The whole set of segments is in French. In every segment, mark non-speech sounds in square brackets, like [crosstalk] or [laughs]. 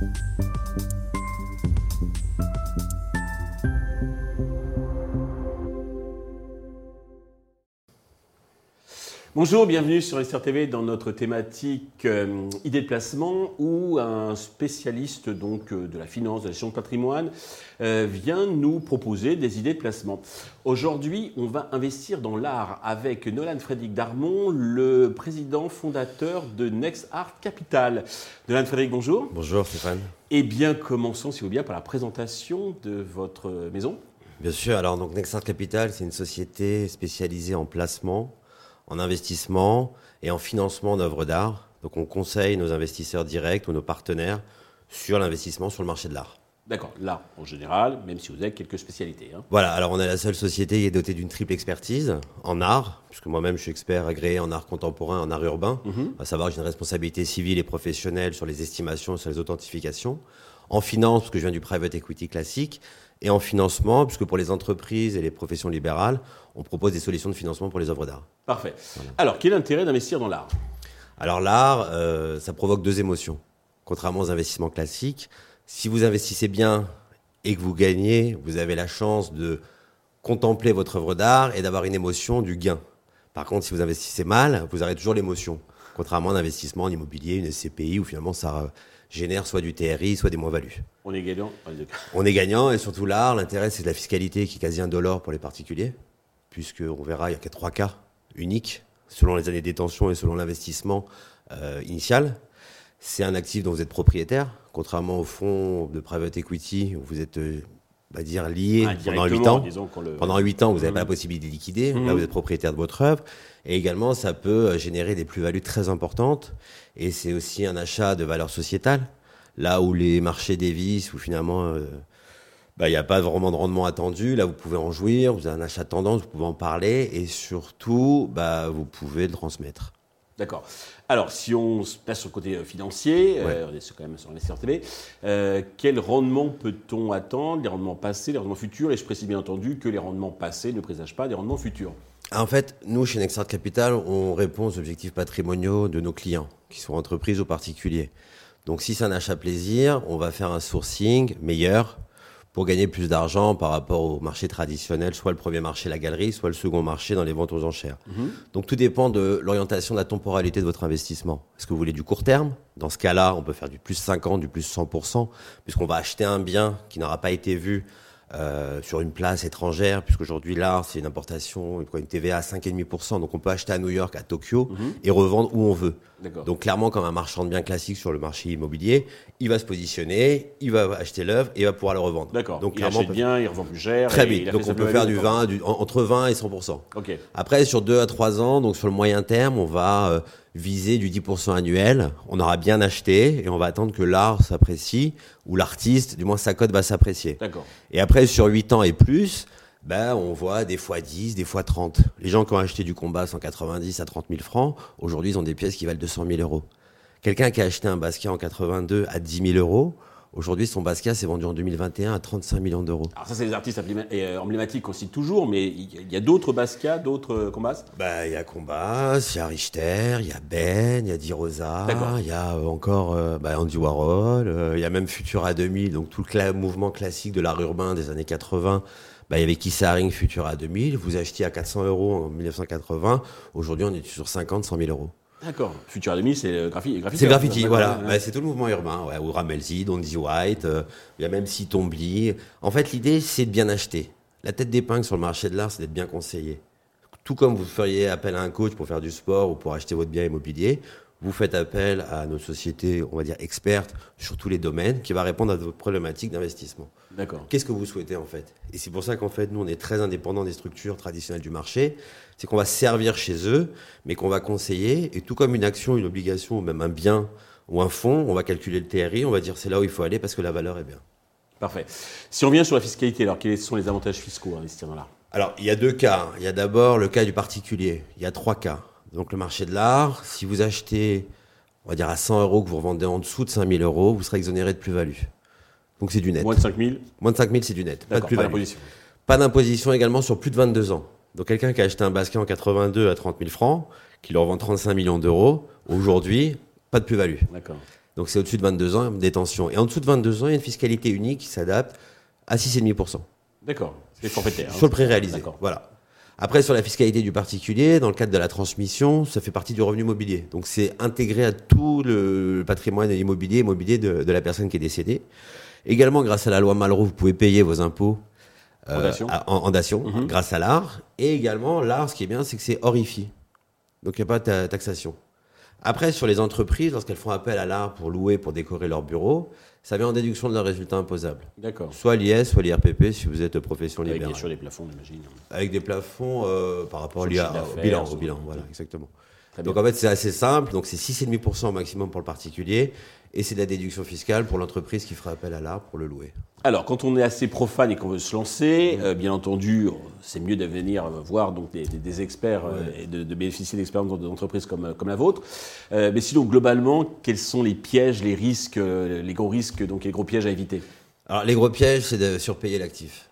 Bye. Bonjour, bienvenue sur SR TV dans notre thématique euh, idées de placement où un spécialiste donc euh, de la finance, de la gestion de patrimoine euh, vient nous proposer des idées de placement. Aujourd'hui, on va investir dans l'art avec Nolan Frédéric Darmon, le président fondateur de Next Art Capital. Nolan Frédéric, bonjour. Bonjour Stéphane. Eh bien, commençons si vous bien par la présentation de votre maison. Bien sûr, alors donc Next Art Capital, c'est une société spécialisée en placement en investissement et en financement d'œuvres d'art. Donc on conseille nos investisseurs directs ou nos partenaires sur l'investissement sur le marché de l'art. D'accord, l'art en général, même si vous avez quelques spécialités. Hein. Voilà, alors on est la seule société qui est dotée d'une triple expertise en art, puisque moi-même je suis expert agréé en art contemporain, en art urbain, mhm. à savoir que j'ai une responsabilité civile et professionnelle sur les estimations, sur les authentifications, en finance, parce que je viens du private equity classique, et en financement, puisque pour les entreprises et les professions libérales, on propose des solutions de financement pour les œuvres d'art. Parfait. Alors, quel est l'intérêt d'investir dans l'art? Alors, l'art, euh, ça provoque deux émotions. Contrairement aux investissements classiques, si vous investissez bien et que vous gagnez, vous avez la chance de contempler votre œuvre d'art et d'avoir une émotion du gain. Par contre, si vous investissez mal, vous aurez toujours l'émotion. Contrairement à un investissement en immobilier, une SCPI, où finalement ça génère soit du TRI, soit des moins-values. On est gagnant On est gagnant, et surtout l'art, l'intérêt c'est de la fiscalité qui est quasi indolore pour les particuliers puisqu'on verra, il n'y a que trois cas uniques, selon les années de détention et selon l'investissement euh, initial. C'est un actif dont vous êtes propriétaire, contrairement au fonds de private equity où vous êtes, euh, va dire, lié ah, pendant 8 ans. Pendant 8 ans, vous n'avez pas la mmh. possibilité de liquider. Là, mmh. vous êtes propriétaire de votre œuvre. Et également, ça peut euh, générer des plus-values très importantes. Et c'est aussi un achat de valeur sociétale. Là où les marchés dévissent, où finalement, bah, il n'y a pas vraiment de rendement attendu. Là, vous pouvez en jouir, vous avez un achat de tendance, vous pouvez en parler et surtout, bah, vous pouvez le transmettre. D'accord. Alors, si on se place sur le côté euh, financier, euh, on est quand même sur l'investisseur TV, euh, quel rendement peut-on attendre Les rendements passés, les rendements futurs Et je précise bien entendu que les rendements passés ne présagent pas des rendements futurs. En fait, nous, chez Nexart Capital, on répond aux objectifs patrimoniaux de nos clients, qui sont entreprises ou particuliers. Donc, si c'est un achat plaisir, on va faire un sourcing meilleur, pour gagner plus d'argent par rapport au marché traditionnel, soit le premier marché, la galerie, soit le second marché dans les ventes aux enchères. Mhm. Donc tout dépend de l'orientation de la temporalité de votre investissement. Est-ce que vous voulez du court terme? Dans ce cas-là, on peut faire du plus 50, du plus 100%, puisqu'on va acheter un bien qui n'aura pas été vu euh, sur une place étrangère, puisqu'aujourd'hui l'art c'est une importation, une TVA à 5,5%, donc on peut acheter à New York, à Tokyo mhm. et revendre où on veut. Donc clairement comme un marchand de biens classique sur le marché immobilier, il va se positionner, il va acheter l'œuvre et il va pouvoir le revendre. D'accord. Donc il achète bien, il revend plus cher. Très vite. Donc on peut faire du 20, entre 20 et 100%. Ok. Après sur 2 à 3 ans, donc sur le moyen terme, on va euh, viser du 10% annuel. On aura bien acheté et on va attendre que l'art s'apprécie ou l'artiste, du moins sa cote va s'apprécier. D'accord. Et après, sur 8 ans et plus, ben, on voit des fois 10, des fois 30. Les gens qui ont acheté du combat 190 à 30 000 francs, aujourd'hui, ils ont des pièces qui valent 200 000 euros. Quelqu'un qui a acheté un basket en 82 à 10 000 euros, Aujourd'hui, son Basquiat s'est vendu en 2021 à 35 millions d'euros. Alors ça, c'est les artistes euh, emblématiques qu'on cite toujours, mais il y a d'autres Basquiat, d'autres Combas? Euh, bah, Il y a Combas, il y a Richter, il y a Ben, il y a Di Rosa, il y a encore euh, bah, Andy Warhol, il y a même Futura 2000, donc tout le mouvement classique de l'art urbain des années 80. Bah, il y avait Kissaring Futura 2000, vous achetiez à 400 euros en 1980, aujourd'hui on est sur 50, 100 000 euros. D'accord. Future Enemy, c'est le graffiti. C'est le graffiti, voilà. Bah, c'est tout le mouvement urbain. Ouais. Ou Ramelzi, Donzy White, euh, il y a même Sitombli. En fait, l'idée, c'est de bien acheter. La tête d'épingle sur le marché de l'art, c'est d'être bien conseillé. Tout comme vous feriez appel à un coach pour faire du sport ou pour acheter votre bien immobilier, vous faites appel à notre société, on va dire experte sur tous les domaines, qui va répondre à vos problématiques d'investissement. D'accord. Qu'est-ce que vous souhaitez en fait? Et c'est pour ça qu'en fait, nous, on est très indépendants des structures traditionnelles du marché. C'est qu'on va servir chez eux, mais qu'on va conseiller. Et tout comme une action, une obligation, ou même un bien ou un fonds, on va calculer le TRI, on va dire c'est là où il faut aller parce que la valeur est bien. Parfait. Si on vient sur la fiscalité, alors quels sont les avantages fiscaux à investir dans l'art? Alors, il y a deux cas. Il y a d'abord le cas du particulier. Il y a trois cas. Donc le marché de l'art, si vous achetez, on va dire à 100 euros que vous revendez en dessous de 5000 euros, vous serez exonéré de plus-value. Donc c'est du net. Moins de 5000 Moins de 5000, c'est du net. Pas de plus-value. Pas d'imposition. Pas d'imposition également sur plus de 22 ans. Donc quelqu'un qui a acheté un basket en 82 à 30 000 francs, qui le revend 35 millions d'euros, aujourd'hui, pas de plus-value. D'accord. Donc c'est au-dessus de 22 ans, détention. Et en dessous de 22 ans, il y a une fiscalité unique qui s'adapte à 6,5%. D'accord, c'est forfaitaire. Sur le prêt réalisé. Voilà. Après, sur la fiscalité du particulier, dans le cadre de la transmission, ça fait partie du revenu immobilier. Donc c'est intégré à tout le patrimoine immobilier, immobilier de, de la personne qui est décédée. Également, grâce à la loi Malraux, vous pouvez payer vos impôts euh, en dation, mhm. grâce à l'art. Et également, l'art, ce qui est bien, c'est que c'est horrifié. Donc il n'y a pas de taxation. Après, sur les entreprises, lorsqu'elles font appel à l'art pour louer, pour décorer leur bureau, ça vient en déduction de leurs résultats imposables. D'accord. Soit l'IS, soit l'IRPP si vous êtes profession libérale. Avec bien sûr des plafonds, j'imagine. Avec des plafonds euh, par rapport au, bilan, au bilan, voilà, exactement. Donc en fait, c'est assez simple. Donc c'est 6,5% au maximum pour le particulier. Et c'est de la déduction fiscale pour l'entreprise qui fera appel à l'art pour le louer. Alors, quand on est assez profane et qu'on veut se lancer, mmh. euh, bien entendu, c'est mieux de venir voir donc, des, experts euh, et de, bénéficier d'expériences d'entreprises comme, comme la vôtre. Euh, mais sinon, globalement, quels sont les pièges, les risques, les gros risques, donc les gros pièges à éviter? Alors, les gros pièges, c'est de surpayer l'actif.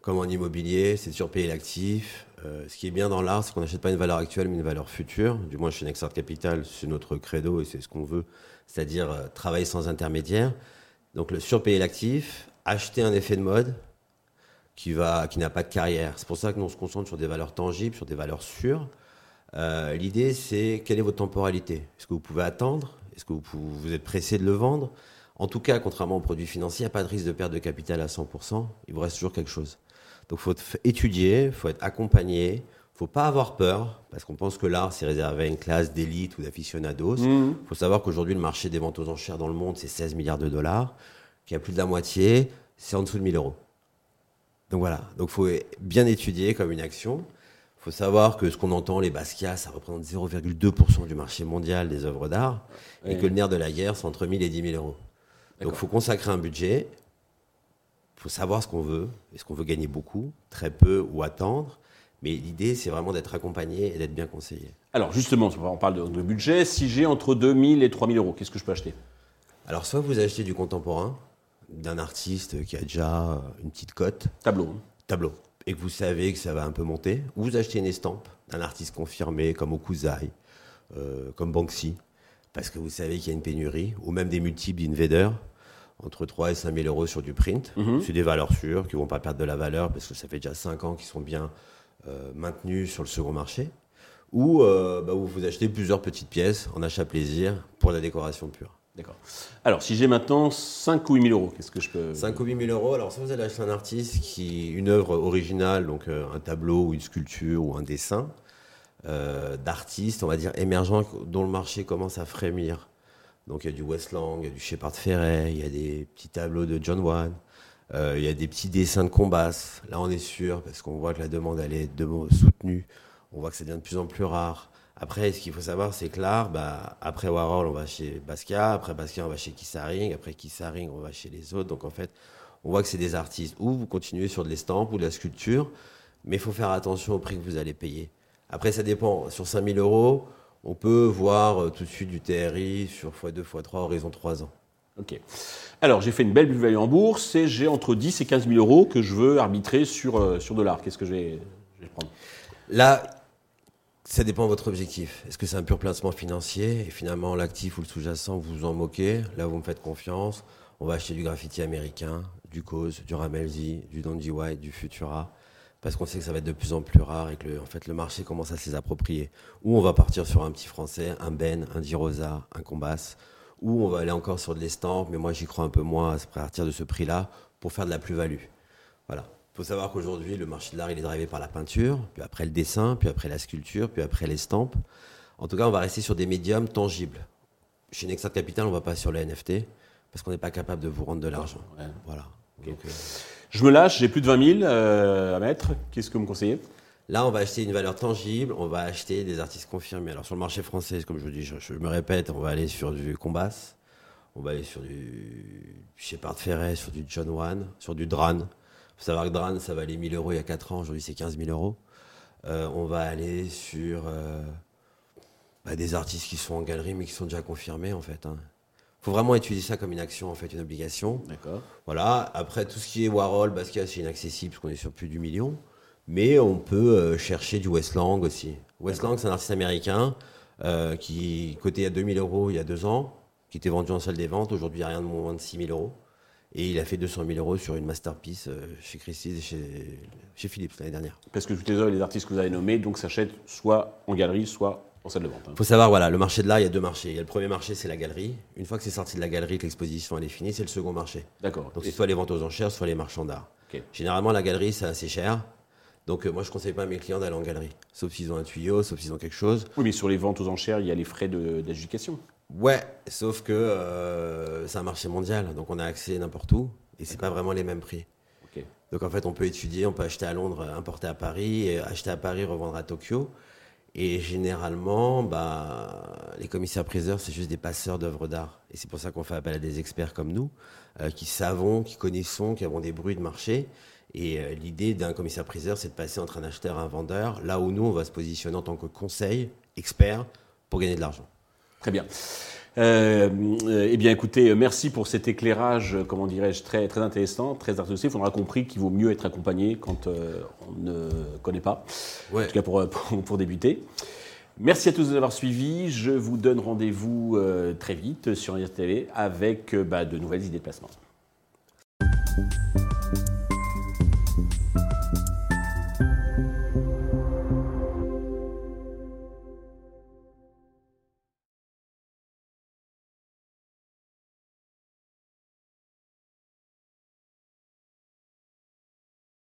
Comme en immobilier, c'est de surpayer l'actif. Ce qui est bien dans l'art, c'est qu'on n'achète pas une valeur actuelle, mais une valeur future. Du moins, chez Nexart Capital, c'est notre credo et c'est ce qu'on veut c'est-à-dire euh, travailler sans intermédiaire. Donc le surpayer l'actif, acheter un effet de mode qui, qui n'a pas de carrière. C'est pour ça que nous on se concentre sur des valeurs tangibles, sur des valeurs sûres. Euh, l'idée, c'est quelle est votre temporalité? Est-ce que vous pouvez attendre? Est-ce que vous, vous, êtes pressé de le vendre? En tout cas, contrairement aux produits financiers, il n'y a pas de risque de perte de capital à 100%. Il vous reste toujours quelque chose. Donc il faut étudier, il faut être accompagné, faut pas avoir peur, parce qu'on pense que l'art, c'est réservé à une classe d'élite ou d'aficionados. Il mmh. faut savoir qu'aujourd'hui, le marché des ventes aux enchères dans le monde, c'est 16 milliards de dollars, qu'il y a plus de la moitié, c'est en dessous de 1000 euros. Donc voilà, donc faut bien étudier comme une action. Il faut savoir que ce qu'on entend, les Basquiat, ça représente 0,2% du marché mondial des œuvres d'art, et que le nerf de la guerre, c'est entre 1000 et 10 000 euros. Donc il faut consacrer un budget, il faut savoir ce qu'on veut, est-ce qu'on veut gagner beaucoup, très peu ou attendre, mais l'idée, c'est vraiment d'être accompagné et d'être bien conseillé. Alors justement, on parle de, budget. Si j'ai entre 2000 et 3000 euros, qu'est-ce que je peux acheter? Alors soit vous achetez du contemporain, d'un artiste qui a déjà une petite cote. Tableau. Hein. Tableau. Et que vous savez que ça va un peu monter. Ou vous achetez une estampe d'un artiste confirmé comme Okuzai, euh, comme Banksy, parce que vous savez qu'il y a une pénurie, ou même des multiples d'invaders entre 3 et 5 000 euros sur du print. Mhm. C'est des valeurs sûres qui ne vont pas perdre de la valeur parce que ça fait déjà 5 ans qu'ils sont bien euh, maintenu sur le second marché, ou euh, bah, vous achetez plusieurs petites pièces en achat plaisir pour la décoration pure. D'accord. Alors, si j'ai maintenant 5 ou 8 000 euros, qu'est-ce que je peux. 5 ou 8 000 euros. Alors, si vous allez acheter un artiste qui. une œuvre originale, donc euh, un tableau ou une sculpture ou un dessin d'artiste, on va dire émergent, dont le marché commence à frémir. Donc, il y a du Westland, il y a du Shepard Ferret, il y a des petits tableaux de John Wan. Euh, il y a des petits dessins de combat. Là, on est sûr, parce qu'on voit que la demande, elle est de soutenue. On voit que ça devient de plus en plus rare. Après, ce qu'il faut savoir, c'est que l'art, bah, après Warhol, on va chez Basquiat. Après Basquiat, on va chez Kissaring. Après Kissaring, on va chez les autres. Donc, en fait, on voit que c'est des artistes. Ou vous continuez sur de l'estampe ou de la sculpture. Mais il faut faire attention au prix que vous allez payer. Après, ça dépend. Sur 5000 euros, on peut voir euh, tout de suite du TRI sur x2, x3, horizon 3 ans. Ok. Alors, j'ai fait une belle plus-value en bourse et j'ai entre 10 et 15 000 euros que je veux arbitrer sur, euh, sur de l'art. Qu'est-ce que je vais, prendre? Là, ça dépend de votre objectif. Est-ce que c'est un pur placement financier et finalement l'actif ou le sous-jacent, vous vous en moquez? Là, vous me faites confiance. On va acheter du graffiti américain, du Cause, du Ramelzi, du Dandy White, du Futura parce qu'on sait que ça va être de plus en plus rare et que le, en fait, le marché commence à s'y approprier. Ou on va partir sur un petit français, un Ben, un Dirosa, un Combas, ou on va aller encore sur de l'estampe, mais moi j'y crois un peu moins à partir de ce prix-là pour faire de la plus-value. Voilà. Il faut savoir qu'aujourd'hui, le marché de l'art, il est drivé par la peinture, puis après le dessin, puis après la sculpture, puis après l'estampe. En tout cas, on va rester sur des médiums tangibles. Chez Nexat Capital, on ne va pas sur le NFT, parce qu'on n'est pas capable de vous rendre de l'argent. Voilà. Euh, Je me lâche, j'ai plus de 20 000 euh, à mettre. Qu'est-ce que vous me conseillez? Là, on va acheter une valeur tangible, on va acheter des artistes confirmés. Alors sur le marché français, comme je vous dis, je, me répète, on va aller sur du Combas, on va aller sur du Shepard Ferret, sur du John Wan, sur du Dran. Il faut savoir que Dran, ça valait 1000 euros il y a 4 ans, aujourd'hui c'est 15 000 euros. Euh, on va aller sur euh, bah, des artistes qui sont en galerie mais qui sont déjà confirmés en fait. Hein. Faut vraiment étudier ça comme une action, en fait, une obligation. D'accord. Voilà. Après, tout ce qui est Warhol, Basquiat, c'est inaccessible parce qu'on est sur plus du million. Mais on peut euh, chercher du Westlang aussi. Westlang, c'est un artiste américain euh, qui coté à 2000 euros il y a deux ans, qui était vendu en salle des ventes. Aujourd'hui, rien de moins de 6 000 euros. Et il a fait 200 000 euros sur une masterpiece chez Christie's et chez, chez Philips l'année dernière. Parce que toutes les œuvres et les artistes que vous avez nommés donc s'achètent soit en galerie, soit salle de vente. Il hein. faut savoir, voilà, le marché de l'art, il y a deux marchés. Il y a le premier marché, c'est la galerie. Une fois que c'est sorti de la galerie, que l'exposition est finie, c'est le second marché. D'accord. Donc c'est soit les ventes aux enchères, soit les marchands d'art. Généralement, la galerie, c'est assez cher. Donc euh, moi, je ne conseille pas à mes clients d'aller en galerie. Sauf s'ils ont un tuyau, sauf s'ils ont quelque chose. Oui, mais sur les ventes aux enchères, il y a les frais d'adjudication. Ouais, sauf que euh, c'est un marché mondial. Donc on a accès n'importe où. Et c'est pas vraiment les mêmes prix. Donc en fait, on peut étudier, on peut acheter à Londres, importer à Paris, et acheter à Paris, revendre à Tokyo. Et généralement, bah, les commissaires priseurs, c'est juste des passeurs d'œuvres d'art. Et c'est pour ça qu'on fait appel à des experts comme nous, euh, qui savons, qui connaissons, qui avons des bruits de marché. Et euh, l'idée d'un commissaire priseur, c'est de passer entre un acheteur et un vendeur, là où nous, on va se positionner en tant que conseil, expert, pour gagner de l'argent. Très bien. Euh, eh bien, écoutez, merci pour cet éclairage, comment dirais-je, très, très intéressant, très intéressant. On aura compris qu'il vaut mieux être accompagné quand euh, on ne connaît pas, en tout cas [laughs] pour, pour, débuter. Merci à tous d'avoir suivi. Je vous donne rendez-vous euh, très vite sur TV avec bah, de nouvelles idées de placement.